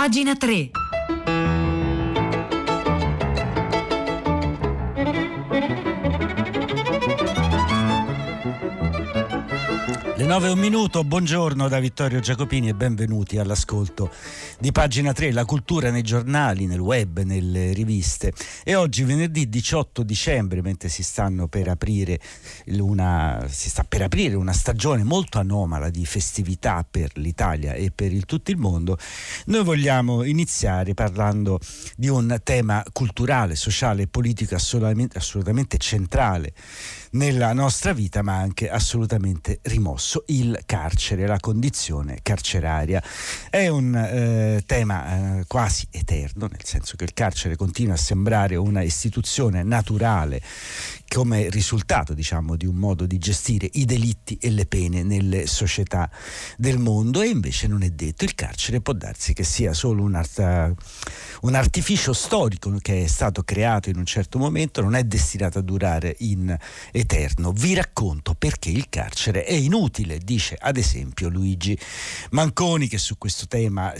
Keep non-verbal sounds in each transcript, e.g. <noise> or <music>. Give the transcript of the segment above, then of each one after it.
Pagina 3. 9 e un minuto, buongiorno da Vittorio Giacopini e benvenuti all'ascolto di pagina 3, la cultura nei giornali, nel web, nelle riviste. E oggi venerdì 18 dicembre, mentre si per una, si sta per aprire una stagione molto anomala di festività per l'Italia e per il, tutto il mondo, noi vogliamo iniziare parlando di un tema culturale, sociale e politico assolutamente, assolutamente centrale nella nostra vita, ma anche assolutamente rimosso, il carcere, la condizione carceraria. È un eh, tema eh, quasi eterno, nel senso che il carcere continua a sembrare una istituzione naturale come risultato diciamo, di un modo di gestire i delitti e le pene nelle società del mondo e invece non è detto. Il carcere può darsi che sia solo un, art- un artificio storico che è stato creato in un certo momento, non è destinato a durare in eterno. Vi racconto perché il carcere è inutile, dice ad esempio Luigi Manconi che su questo tema,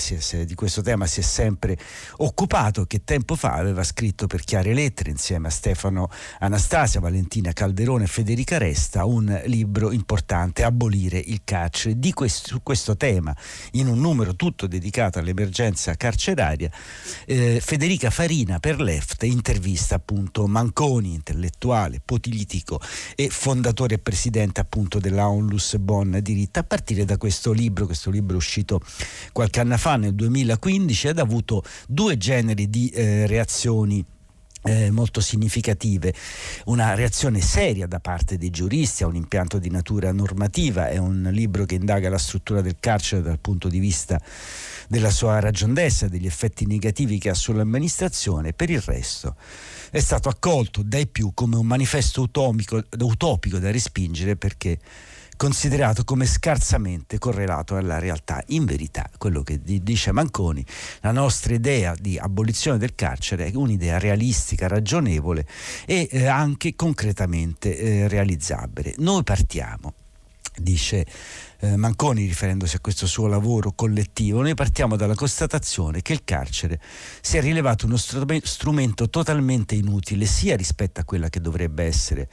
di questo tema si è sempre occupato, che tempo fa aveva scritto per Chiare Lettere insieme a Stefano Anastasia Valentina Calderone e Federica Resta un libro importante, Abolire il carcere. Di questo, su questo tema, in un numero tutto dedicato all'emergenza carceraria, eh, Federica Farina per Left intervista appunto Manconi, intellettuale, politico e fondatore e presidente appunto della Onlus Bonn Diritta, a partire da questo libro, questo libro è uscito qualche anno fa, nel 2015, ed ha avuto due generi di eh, reazioni eh, molto significative, una reazione seria da parte dei giuristi a un impianto di natura normativa, è un libro che indaga la struttura del carcere dal punto di vista della sua ragion d'essere, degli effetti negativi che ha sull'amministrazione, per il resto è stato accolto dai più come un manifesto utopico, utopico da respingere perché considerato come scarsamente correlato alla realtà. In verità, quello che dice Manconi, la nostra idea di abolizione del carcere è un'idea realistica, ragionevole e eh, anche concretamente eh, realizzabile. Noi partiamo, dice eh, Manconi riferendosi a questo suo lavoro collettivo, noi partiamo dalla constatazione che il carcere si è rilevato uno strumento totalmente inutile sia rispetto a quella che dovrebbe essere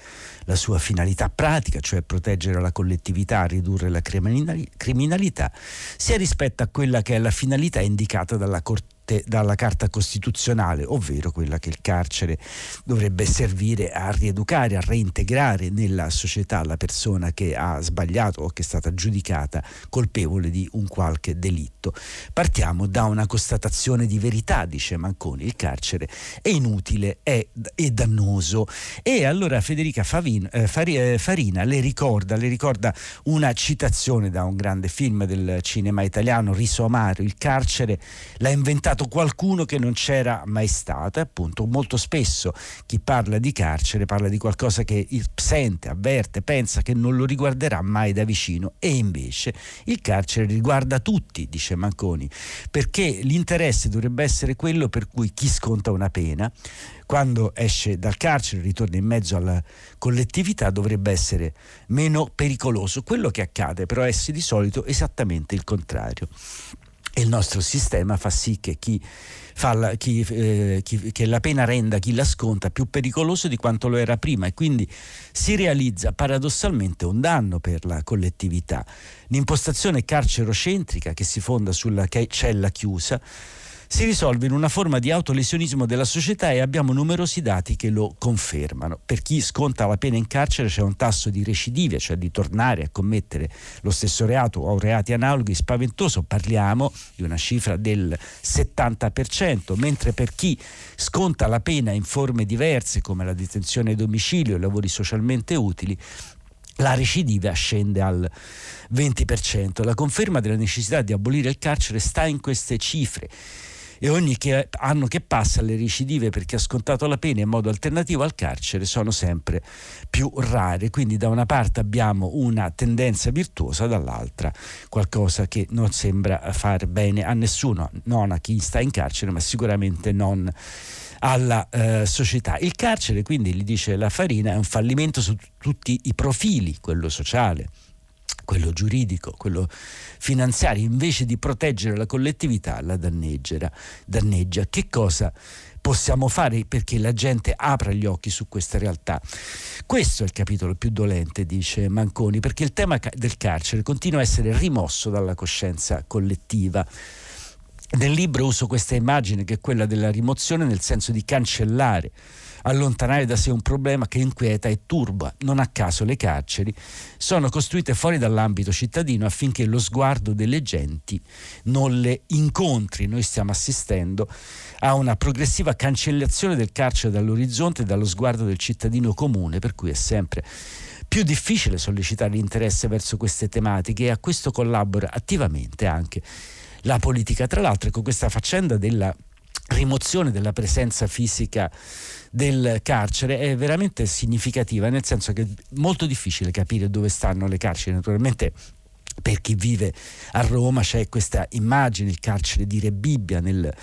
la sua finalità pratica, cioè proteggere la collettività, ridurre la criminalità, sia rispetto a quella che è la finalità indicata dalla Corte parte dalla Carta Costituzionale, ovvero quella che il carcere dovrebbe servire a rieducare, a reintegrare nella società la persona che ha sbagliato o che è stata giudicata colpevole di un qualche delitto. Partiamo da una constatazione di verità, dice Manconi, il carcere è inutile, è, è dannoso e allora Federica Favin, eh, eh Farina le ricorda, le ricorda una citazione da un grande film del cinema italiano, Riso Amaro, il carcere l'ha inventato stato qualcuno che non c'era mai stato. Appunto, molto spesso chi parla di carcere parla di qualcosa che sente, avverte, pensa che non lo riguarderà mai da vicino. E invece il carcere riguarda tutti, dice Manconi, perché l'interesse dovrebbe essere quello per cui chi sconta una pena quando esce dal carcere, ritorna in mezzo alla collettività, dovrebbe essere meno pericoloso. Quello che accade però è di solito esattamente il contrario. E il nostro sistema fa sì che, chi fa la, chi, eh, chi, che la pena renda chi la sconta più pericoloso di quanto lo era prima e quindi si realizza paradossalmente un danno per la collettività. L'impostazione carcerocentrica che si fonda sulla cella chiusa si risolve in una forma di autolesionismo della società e abbiamo numerosi dati che lo confermano. Per chi sconta la pena in carcere c'è un tasso di recidive, cioè di tornare a commettere lo stesso reato o reati analoghi spaventoso, parliamo di una cifra del 70%, mentre per chi sconta la pena in forme diverse come la detenzione a domicilio e lavori socialmente utili la recidiva scende al 20%. La conferma della necessità di abolire il carcere sta in queste cifre e ogni che, anno che passa le recidive per chi ha scontato la pena in modo alternativo al carcere sono sempre più rare. Quindi da una parte abbiamo una tendenza virtuosa, dall'altra qualcosa che non sembra far bene a nessuno, non a chi sta in carcere, ma sicuramente non alla eh, società. Il carcere, quindi, gli dice la Farina, è un fallimento su tutti i profili, quello sociale, quello giuridico, quello finanziario, invece di proteggere la collettività la danneggia. Che cosa possiamo fare perché la gente apra gli occhi su questa realtà? Questo è il capitolo più dolente, dice Manconi, perché il tema del carcere continua a essere rimosso dalla coscienza collettiva. Nel libro uso questa immagine che è quella della rimozione nel senso di cancellare allontanare da sé un problema che inquieta e turba. Non a caso le carceri sono costruite fuori dall'ambito cittadino affinché lo sguardo delle genti non le incontri. Noi stiamo assistendo a una progressiva cancellazione del carcere dall'orizzonte e dallo sguardo del cittadino comune, per cui è sempre più difficile sollecitare l'interesse verso queste tematiche e a questo collabora attivamente anche la politica. Tra l'altro, con questa faccenda della rimozione della presenza fisica del carcere è veramente significativa, nel senso che è molto difficile capire dove stanno le carceri. Naturalmente per chi vive a Roma c'è questa immagine, il carcere di Re Bibbia nel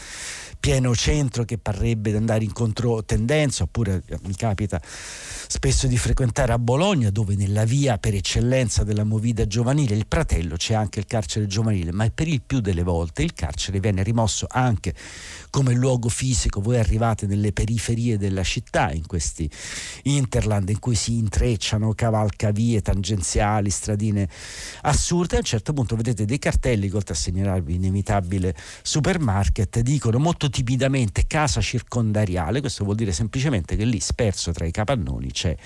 pieno centro che parrebbe andare in controtendenza, oppure eh, mi capita spesso di frequentare a Bologna dove nella via per eccellenza della movida giovanile, il Pratello, c'è anche il carcere giovanile, ma per il più delle volte il carcere viene rimosso anche come luogo fisico, voi arrivate nelle periferie della città, in questi interland in cui si intrecciano cavalcavie tangenziali, stradine assurde, a un certo punto vedete dei cartelli, oltre a segnalarvi inevitabile supermarket, dicono molto timidamente casa circondariale, questo vuol dire semplicemente che lì sperso tra i capannoni c'è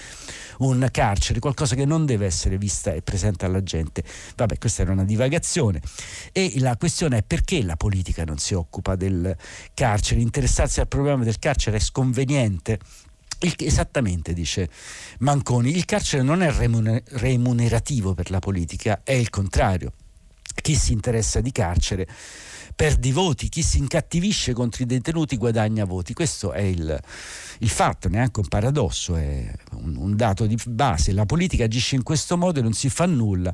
un carcere, qualcosa che non deve essere vista e presente alla gente. Vabbè, questa era una divagazione. E la questione è perché la politica non si occupa del carcere? Interessarsi al problema del carcere è sconveniente? Il, esattamente, dice Manconi, il carcere non è remunerativo per la politica, è il contrario. Chi si interessa di carcere perdi voti, chi si incattivisce contro i detenuti guadagna voti. Questo è il, il fatto, neanche un paradosso, è un, un dato di base. La politica agisce in questo modo e non si fa nulla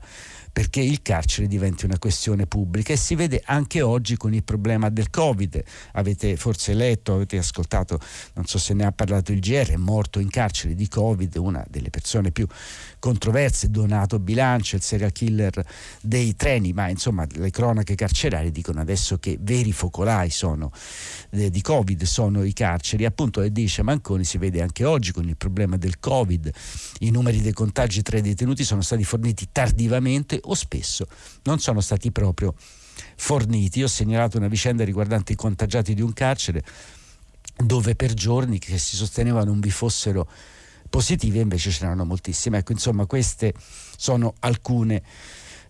perché il carcere diventi una questione pubblica e si vede anche oggi con il problema del Covid. Avete forse letto, avete ascoltato, non so se ne ha parlato il GR, è morto in carcere di Covid una delle persone più controverse, Donato Bilancia, il serial killer dei treni, ma insomma le cronache carcerarie dicono adesso che veri focolai sono eh, di Covid sono i carceri. Appunto, e dice Manconi, si vede anche oggi con il problema del Covid, i numeri dei contagi tra i detenuti sono stati forniti tardivamente o spesso non sono stati proprio forniti. Io ho segnalato una vicenda riguardante i contagiati di un carcere dove per giorni che si sosteneva non vi fossero positivi e invece ce n'erano moltissime. Ecco, insomma, queste sono alcune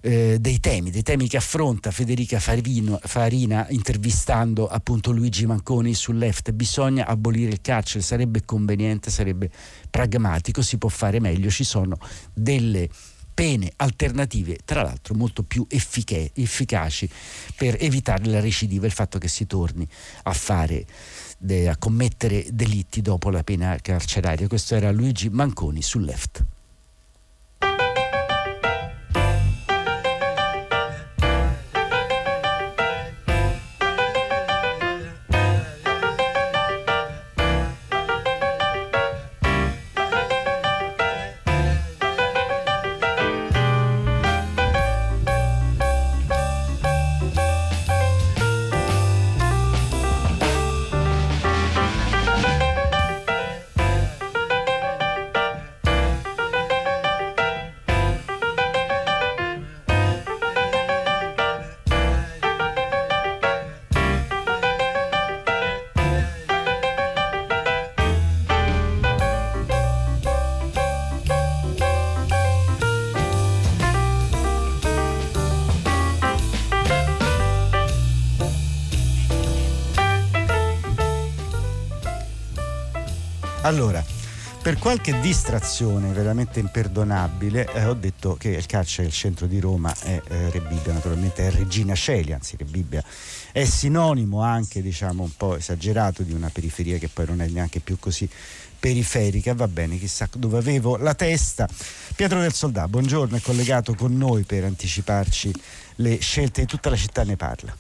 eh, dei temi, dei temi che affronta Federica Farino, Farina intervistando appunto Luigi Manconi sul left. Bisogna abolire il carcere, sarebbe conveniente, sarebbe pragmatico, si può fare meglio, ci sono delle pene alternative, tra l'altro molto più efficaci per evitare la recidiva, il fatto che si torni a fare a commettere delitti dopo la pena carceraria. Questo era Luigi Manconi sul left. Allora, per qualche distrazione veramente imperdonabile, eh, ho detto che il carcere del centro di Roma è eh, Rebibbia, naturalmente è Regina Celi, anzi Rebibbia è sinonimo anche, diciamo, un po' esagerato di una periferia che poi non è neanche più così periferica, va bene, chissà dove avevo la testa. Pietro del Soldà, buongiorno, è collegato con noi per anticiparci le scelte di tutta la città ne parla.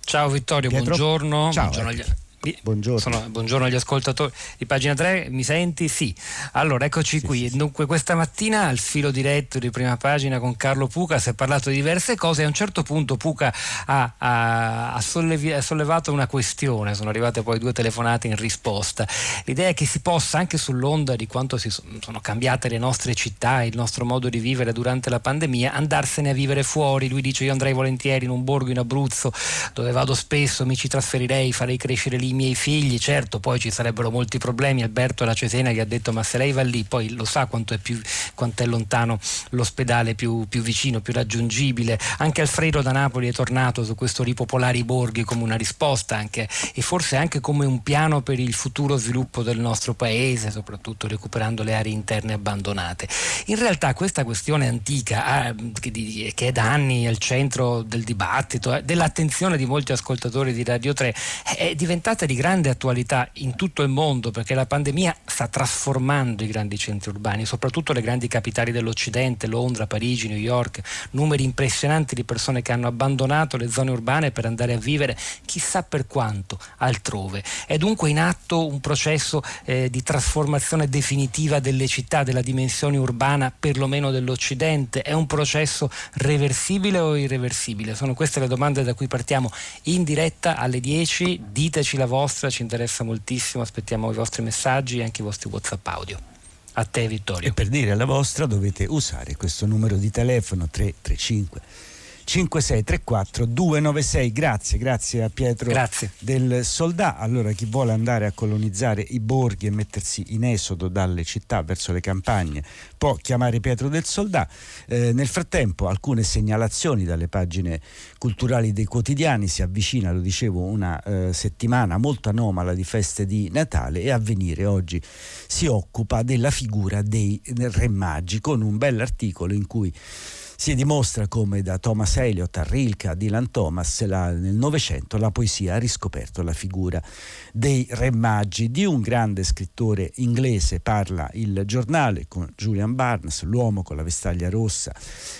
Ciao Vittorio, Pietro. buongiorno. Ciao, buongiorno Buongiorno. Sono, buongiorno agli ascoltatori di pagina 3, mi senti? Sì. Allora, eccoci sì, qui. Sì, Dunque, questa mattina al filo diretto di prima pagina con Carlo Puca si è parlato di diverse cose e a un certo punto Puca ha, ha, ha, sollevi, ha, sollevato una questione, sono arrivate poi due telefonate in risposta. L'idea è che si possa, anche sull'onda di quanto si sono cambiate le nostre città, il nostro modo di vivere durante la pandemia, andarsene a vivere fuori. Lui dice io andrei volentieri in un borgo in Abruzzo dove vado spesso, mi ci trasferirei, farei crescere lì i miei figli, certo poi ci sarebbero molti problemi, Alberto La Cesena gli ha detto ma se lei va lì poi lo sa quanto è, più, quanto è lontano l'ospedale più, più, vicino, più raggiungibile, anche Alfredo da Napoli è tornato su questo ripopolare i borghi come una risposta anche, e forse anche come un piano per il futuro sviluppo del nostro paese, soprattutto recuperando le aree interne abbandonate. In realtà questa questione antica che, che, è da anni al centro del dibattito, eh, dell'attenzione di molti ascoltatori di Radio 3, è diventata di grande attualità in tutto il mondo perché la pandemia sta trasformando i grandi centri urbani, soprattutto le grandi capitali dell'Occidente, Londra, Parigi, New York, numeri impressionanti di persone che hanno abbandonato le zone urbane per andare a vivere chissà per quanto altrove. È dunque in atto un processo eh, di trasformazione definitiva delle città, della dimensione urbana, perlomeno dell'Occidente. È un processo reversibile o irreversibile? Sono queste le domande da cui partiamo in diretta alle 10. Diteci la vostra, ci interessa moltissimo, aspettiamo i vostri messaggi e anche i vostri WhatsApp audio. A te Vittorio. E per dire la vostra dovete usare questo numero di telefono 335 5634 296 grazie grazie a Pietro grazie. del Soldà. Allora chi vuole andare a colonizzare i borghi e mettersi in esodo dalle città verso le campagne può chiamare Pietro del Soldà. Eh, nel frattempo alcune segnalazioni dalle pagine culturali dei quotidiani. Si avvicina lo dicevo una eh, settimana molto anomala di feste di Natale e Avvenire oggi si occupa della figura dei re maggi con un bell'articolo in cui si dimostra come da Thomas Eliot a Rilke a Dylan Thomas la, nel Novecento la poesia ha riscoperto la figura dei re maggi. Di un grande scrittore inglese parla il giornale con Julian Barnes, L'uomo con la vestaglia rossa,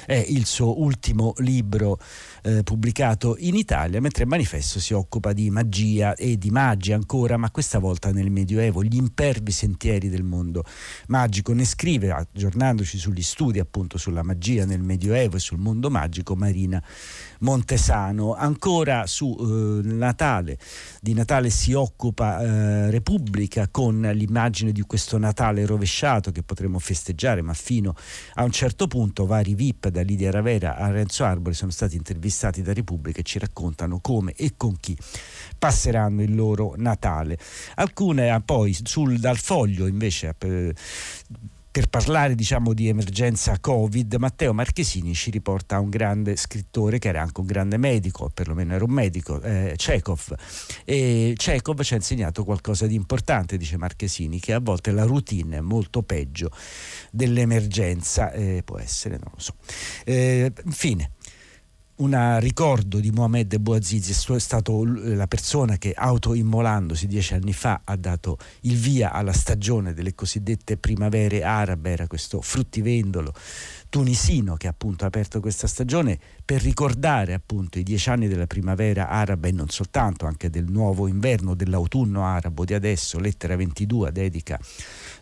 è il suo ultimo libro eh, pubblicato in Italia, mentre il manifesto si occupa di magia e di magi ancora, ma questa volta nel Medioevo, gli impervi sentieri del mondo magico. Ne scrive, aggiornandoci sugli studi appunto sulla magia nel Medioevo e sul mondo magico, Marina Montesano. Ancora su eh, Natale, di Natale si occupa eh, Repubblica con l'immagine di questo Natale rovesciato che potremo festeggiare, ma fino a un certo punto vari VIP da Lidia Ravera a Renzo Arbori sono stati intervistati da Repubblica e ci raccontano come e con chi passeranno il loro Natale. Alcune ah, poi sul, dal foglio invece eh, per parlare diciamo, di emergenza Covid, Matteo Marchesini ci riporta un grande scrittore che era anche un grande medico, perlomeno era un medico, eh, Chekhov. E Chekhov ci ha insegnato qualcosa di importante, dice Marchesini, che a volte la routine è molto peggio dell'emergenza, eh, può essere, non lo so. Eh, infine un ricordo di Mohamed Bouazizi, è stato la persona che autoimmolandosi dieci anni fa ha dato il via alla stagione delle cosiddette primavere arabe, era questo fruttivendolo tunisino che appunto ha aperto questa stagione per ricordare appunto i dieci anni della primavera araba e non soltanto, anche del nuovo inverno, dell'autunno arabo di adesso, lettera 22 dedica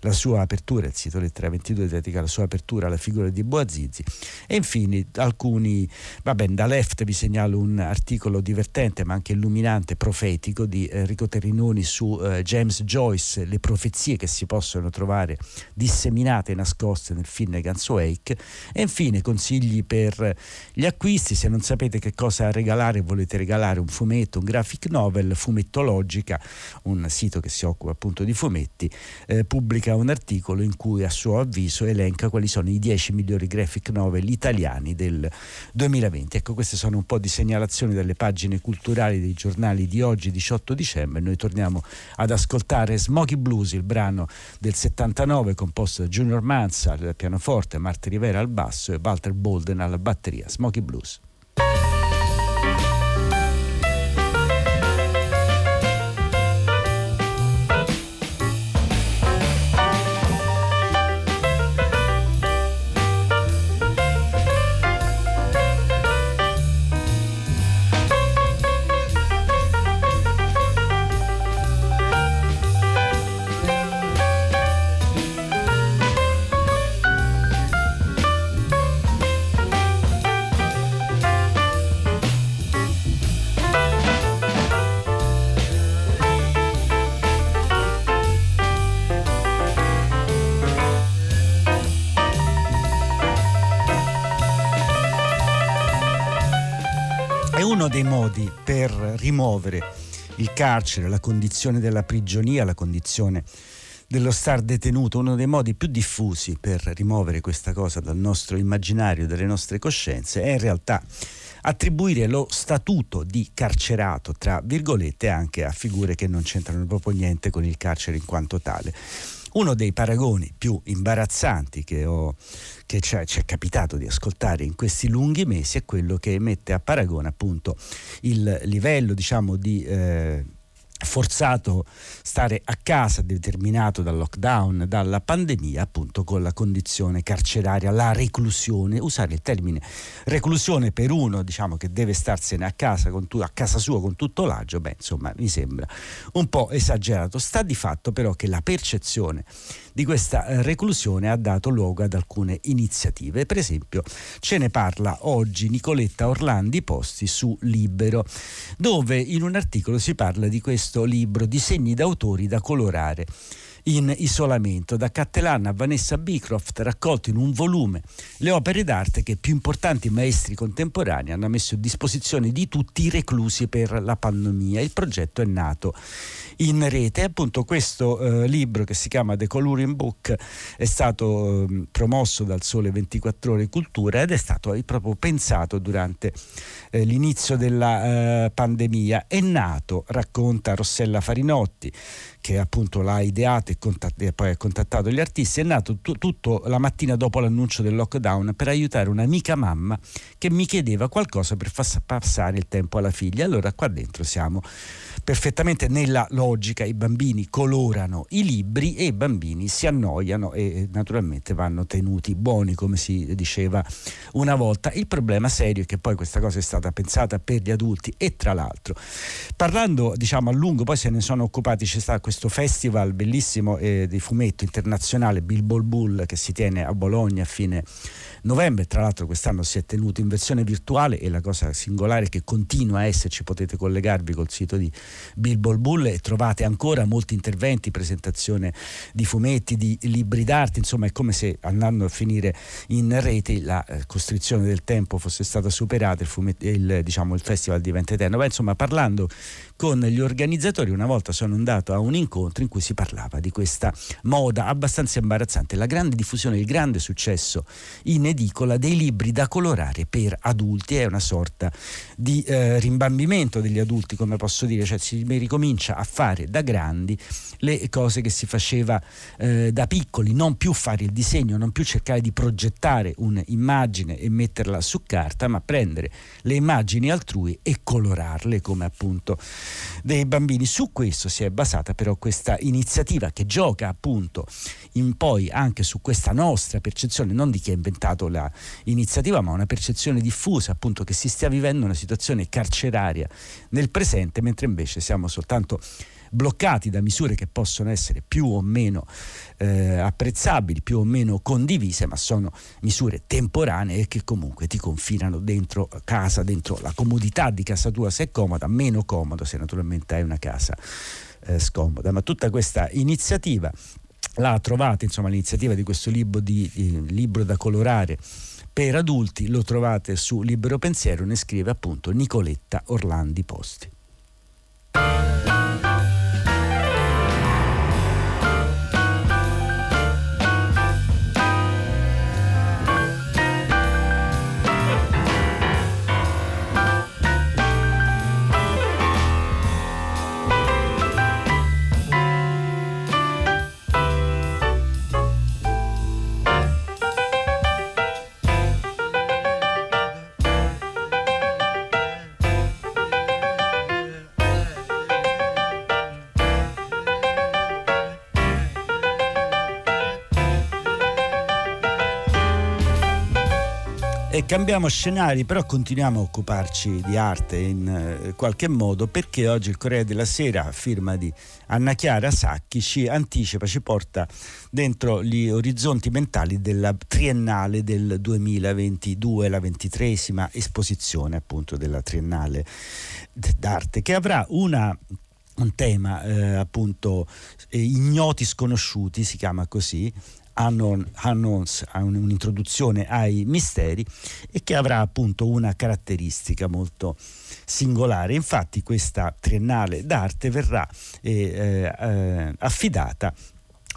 la sua apertura, il sito Lettera 22 dedica la sua apertura alla figura di Boazizi. E infine alcuni, va bene, da Left vi segnalo un articolo divertente ma anche illuminante, profetico di Enrico Terrinoni su eh, James Joyce, le profezie che si possono trovare disseminate e nascoste nel film Guns Wake e infine consigli per gli acquisti, se non sapete che cosa regalare, volete regalare un fumetto, un graphic novel, Fumettologica, un sito che si occupa appunto di fumetti, eh, pubblica un articolo in cui a suo avviso elenca quali sono i 10 migliori graphic novel italiani del 2020. Ecco, queste sono un po' di segnalazioni dalle pagine culturali dei giornali di oggi, 18 dicembre. Noi torniamo ad ascoltare Smoky Blues, il brano del 79 composto da Junior Manza al pianoforte, Marta Rivera al basso e Walter Bolden alla batteria. Smoky Blues. Modi per rimuovere il carcere, la condizione della prigionia, la condizione dello star detenuto, uno dei modi più diffusi per rimuovere questa cosa dal nostro immaginario, dalle nostre coscienze, è in realtà attribuire lo statuto di carcerato, tra virgolette, anche a figure che non c'entrano proprio niente con il carcere in quanto tale. Uno dei paragoni più imbarazzanti che, ho, che ci, è, ci, è, capitato di ascoltare in questi lunghi mesi è quello che mette a paragone appunto il livello diciamo, di eh, forzato stare a casa determinato dal lockdown, dalla pandemia, appunto con la condizione carceraria, la reclusione, usare il termine reclusione per uno diciamo che deve starsene a casa, tu, a casa sua con tutto l'agio, beh insomma mi sembra un po' esagerato. Sta di fatto però che la percezione di questa eh, reclusione ha dato luogo ad alcune iniziative. Per esempio ce ne parla oggi Nicoletta Orlandi Posti su Libero, dove in un articolo si parla di questo libro Disegni d'autori da colorare in isolamento. Da Cattelan a Vanessa Beecroft raccolto in un volume le opere d'arte che più importanti maestri contemporanei hanno messo a disposizione di tutti i reclusi per la pandemia. Il progetto è nato in rete. Appunto questo eh, libro che si chiama The Coloring Book è stato eh, promosso dal Sole 24 Ore Cultura ed è stato eh, proprio pensato durante eh, l'inizio della eh, pandemia. È nato, racconta Rossella Farinotti, che appunto l'ha ideato e, contatt- e poi ha contattato gli artisti, è nato t- tutto la mattina dopo l'annuncio del lockdown per aiutare un'amica mamma che mi chiedeva qualcosa per far passare il tempo alla figlia. Allora qua dentro siamo perfettamente nella logica, i bambini colorano i libri e i bambini si annoiano e naturalmente vanno tenuti buoni come si diceva una volta. Il problema serio è che poi questa cosa è stata pensata per gli adulti e tra l'altro parlando diciamo a lungo poi se ne sono occupati c'è stato questo festival bellissimo eh, di fumetto internazionale Bilbo Bull che si tiene a Bologna a fine novembre, tra l'altro quest'anno si è tenuto in versione virtuale e la cosa singolare è che continua a esserci, potete collegarvi col sito di Bilbo Bull e trovate ancora molti interventi, presentazione di fumetti, di libri d'arte, insomma è come se andando a finire in rete la eh, costrizione del tempo fosse stata superata, il, il, diciamo, il festival diventa eterno. Beh, insomma parlando con gli organizzatori. Una volta sono andato a un incontro in cui si parlava di questa moda abbastanza imbarazzante, la grande diffusione, il grande successo in edicola dei libri da colorare per adulti, è una sorta di eh, rimbambimento degli adulti, come posso dire, cioè si ricomincia a fare da grandi le cose che si faceva eh, da piccoli, non più fare il disegno, non più cercare di progettare un'immagine e metterla su carta, ma prendere le immagini altrui e colorarle come appunto dei bambini. Su questo si è basata però questa iniziativa che gioca appunto in poi anche su questa nostra percezione, non di chi ha inventato l'iniziativa, ma una percezione diffusa appunto che si stia vivendo una situazione carceraria nel presente, mentre invece siamo soltanto bloccati da misure che possono essere più o meno eh, apprezzabili, più o meno condivise, ma sono misure temporanee che comunque ti confinano dentro casa, dentro la comodità di casa tua se è comoda, meno comodo se naturalmente hai una casa eh, scomoda. Ma tutta questa iniziativa la trovate, insomma l'iniziativa di questo libro, di, di, libro da colorare per adulti lo trovate su Libero Pensiero, ne scrive appunto Nicoletta Orlandi Posti. E cambiamo scenari, però continuiamo a occuparci di arte in eh, qualche modo perché oggi il Corriere della Sera, a firma di Anna Chiara Sacchi, ci anticipa, ci porta dentro gli orizzonti mentali della triennale del 2022, la ventitresima esposizione appunto della triennale d'arte, che avrà una un tema eh, appunto eh, ignoti sconosciuti, si chiama così, Unknowns, un'introduzione ai misteri e che avrà appunto una caratteristica molto singolare. Infatti questa triennale d'arte verrà eh, eh, affidata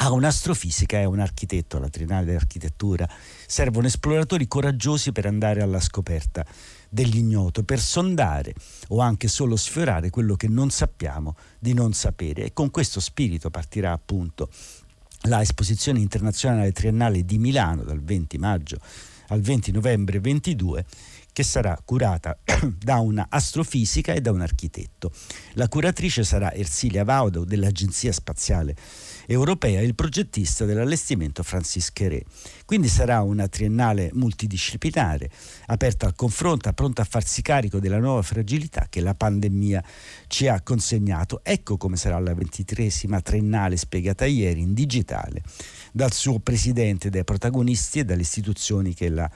a un'astrofisica e a un architetto alla Triennale dell'Architettura. Servono esploratori coraggiosi per andare alla scoperta dell'ignoto, per sondare o anche solo sfiorare quello che non sappiamo di non sapere. E con questo spirito partirà appunto la esposizione internazionale triennale di Milano dal 20 maggio al 20 novembre 22 che sarà curata <clears throat> da una astrofisica e da un architetto. La curatrice sarà Ersilia Vaudo dell'Agenzia Spaziale Europea e il progettista dell'allestimento Francis Cheré. Quindi sarà una triennale multidisciplinare, aperta al confronto, pronta a farsi carico della nuova fragilità che la pandemia ci ha consegnato. Ecco come sarà la ventitresima triennale spiegata ieri in digitale dal suo presidente, dai protagonisti e dalle istituzioni che la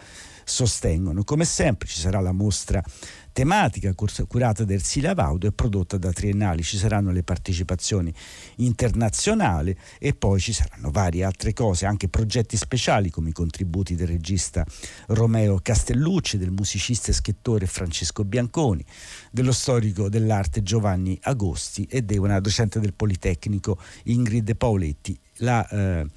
sostengono. Come sempre ci sarà la mostra tematica curata da Ersilia Vaudo e prodotta da Triennali. Ci saranno le partecipazioni internazionali e poi ci saranno varie altre cose, anche progetti speciali come i contributi del regista Romeo Castellucci, del musicista e scrittore Francesco Bianconi, dello storico dell'arte Giovanni Agosti e di una docente del Politecnico Ingrid Paoletti. La, eh,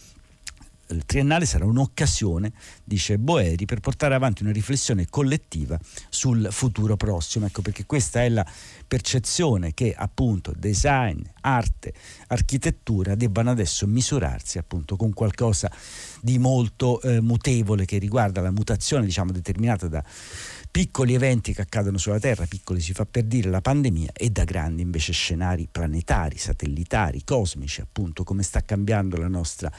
il triennale sarà un'occasione, dice Boeri, per portare avanti una riflessione collettiva sul futuro prossimo. Ecco perché questa è la percezione che appunto design, arte, architettura debbano adesso misurarsi appunto con qualcosa di molto eh, mutevole che riguarda la mutazione diciamo determinata da piccoli eventi che accadono sulla Terra, piccoli si fa per dire la pandemia, e da grandi invece scenari planetari, satellitari, cosmici, appunto, come sta cambiando la nostra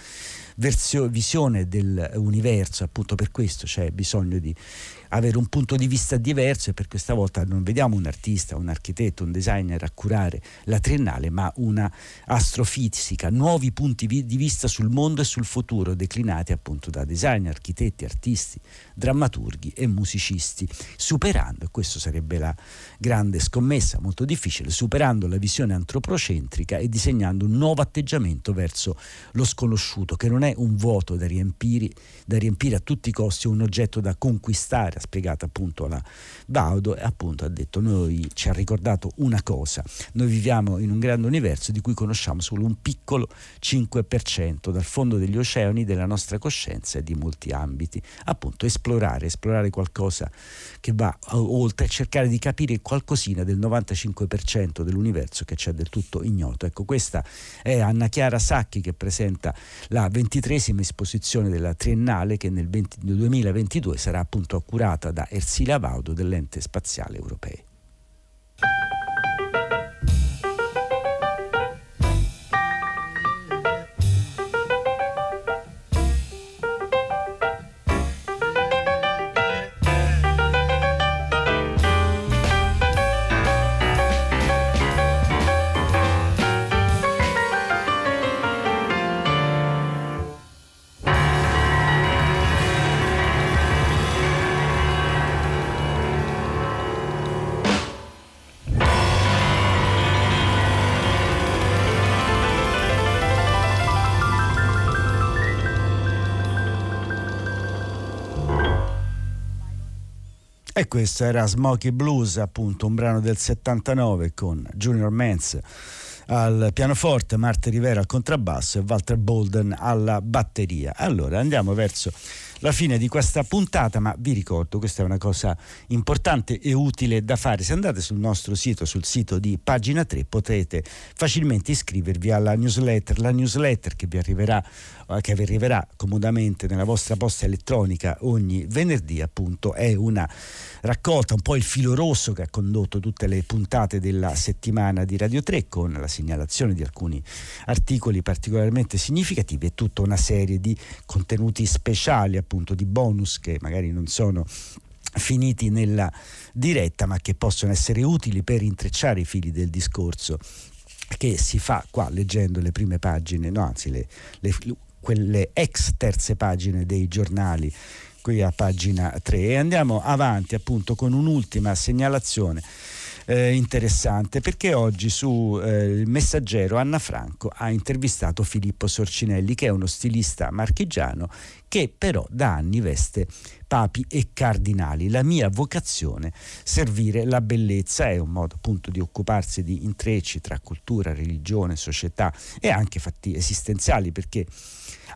versione, visione dell'universo, appunto per questo c'è bisogno di avere un punto di vista diverso e per questa volta non vediamo un artista, un architetto, un designer a curare la triennale, ma una astrofisica, nuovi punti di vista sul mondo e sul futuro declinati appunto da designer, architetti, artisti, drammaturghi e musicisti, superando, e questo sarebbe la grande scommessa, molto difficile, superando la visione antropocentrica e disegnando un nuovo atteggiamento verso lo sconosciuto, che non è un vuoto da riempire, da riempire a tutti i costi, un oggetto da conquistare ha spiegato appunto la Baudo e appunto ha detto noi ci ha ricordato una cosa, noi viviamo in un grande universo di cui conosciamo solo un piccolo 5% dal fondo degli oceani della nostra coscienza e di molti ambiti, appunto esplorare, esplorare qualcosa che va oltre cercare di capire qualcosina del 95% dell'universo che c'è del tutto ignoto. Ecco, questa è Anna Chiara Sacchi che presenta la ventitresima esposizione della Triennale che nel, 20, nel 2022 sarà appunto curata da Ersilia Vaudo dell'Ente Spaziale Europeo. E questo era Smokey Blues, appunto, un brano del 79 con Junior Mance al pianoforte, Marte Rivera al contrabbasso e Walter Bolden alla batteria. Allora andiamo verso la fine di questa puntata, ma vi ricordo, questa è una cosa importante e utile da fare. Se andate sul nostro sito, sul sito di pagina 3, potete facilmente iscrivervi alla newsletter, la newsletter che vi arriverà, eh, che vi arriverà comodamente nella vostra posta elettronica ogni venerdì, appunto, è una raccolta, un po' il filo rosso che ha condotto tutte le puntate della settimana di Radio 3 con la segnalazione di alcuni articoli particolarmente significativi e tutta una serie di contenuti speciali appunto di bonus che magari non sono finiti nella diretta ma che possono essere utili per intrecciare i fili del discorso che si fa qua leggendo le prime pagine, no, anzi le, le, quelle ex terze pagine dei giornali qui a pagina 3 e andiamo avanti appunto con un'ultima segnalazione eh, interessante perché oggi su eh, Il Messaggero Anna Franco ha intervistato Filippo Sorcinelli che è uno stilista marchigiano che però da anni veste papi e cardinali. La mia vocazione, servire la bellezza, è un modo appunto di occuparsi di intrecci tra cultura, religione, società e anche fatti esistenziali perché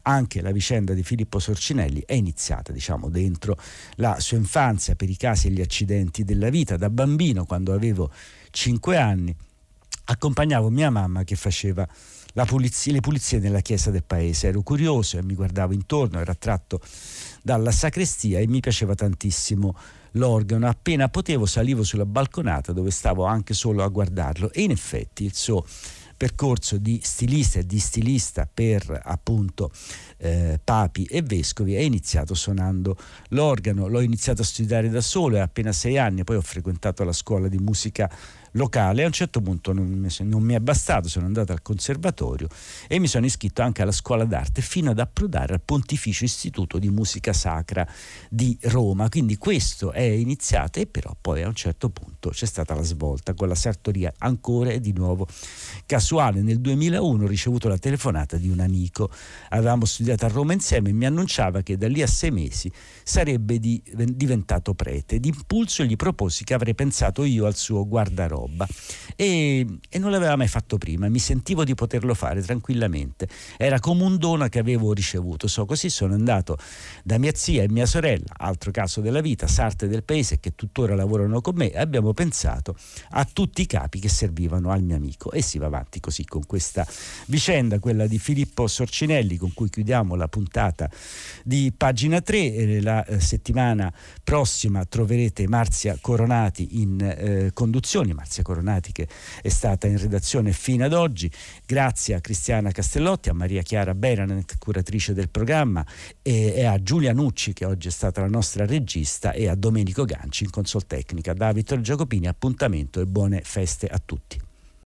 anche la vicenda di Filippo Sorcinelli è iniziata diciamo dentro la sua infanzia per i casi e gli accidenti della vita da bambino quando avevo 5 anni accompagnavo mia mamma che faceva pulizia, le pulizie nella chiesa del paese. Ero curioso e mi guardavo intorno, ero attratto dalla sacrestia e mi piaceva tantissimo l'organo. Appena potevo salivo sulla balconata dove stavo anche solo a guardarlo e in effetti il suo percorso di stilista e di stilista per appunto eh, papi e vescovi è iniziato suonando l'organo. L'ho iniziato a studiare da solo, è appena sei anni, poi ho frequentato la scuola di musica locale. A un certo punto non mi, non mi, è bastato, sono andato al conservatorio e mi sono iscritto anche alla scuola d'arte fino ad approdare al Pontificio Istituto di Musica Sacra di Roma. Quindi questo è iniziato e però poi a un certo punto c'è stata la svolta con la sartoria ancora e di nuovo casuale. Nel 2001 ho ricevuto la telefonata di un amico, avevamo studiato a Roma insieme e mi annunciava che da lì a sei mesi sarebbe di, diventato prete. D'impulso gli proposi che avrei pensato io al suo guardaroba. Roba e, e, non l'aveva mai fatto prima, mi sentivo di poterlo fare tranquillamente, era come un dono che avevo ricevuto, so, così sono andato da mia zia e mia sorella, altro caso della vita, sarte del paese che tuttora lavorano con me. E pensato a tutti i capi che servivano al mio amico e si va avanti così con questa vicenda, quella di Filippo Sorcinelli con cui chiudiamo la puntata di pagina 3, la eh, settimana prossima troverete Marzia Coronati in eh, conduzione, Marzia Coronati che è stata in redazione fino ad oggi. Grazie a Cristiana Castellotti, a Maria Chiara Beranet, curatrice del programma, e, e a Giulia Nucci, che oggi è stata la nostra regista, e a Domenico Ganci in consol tecnica. Da Vittorio Giacopini, appuntamento e buone feste a tutti.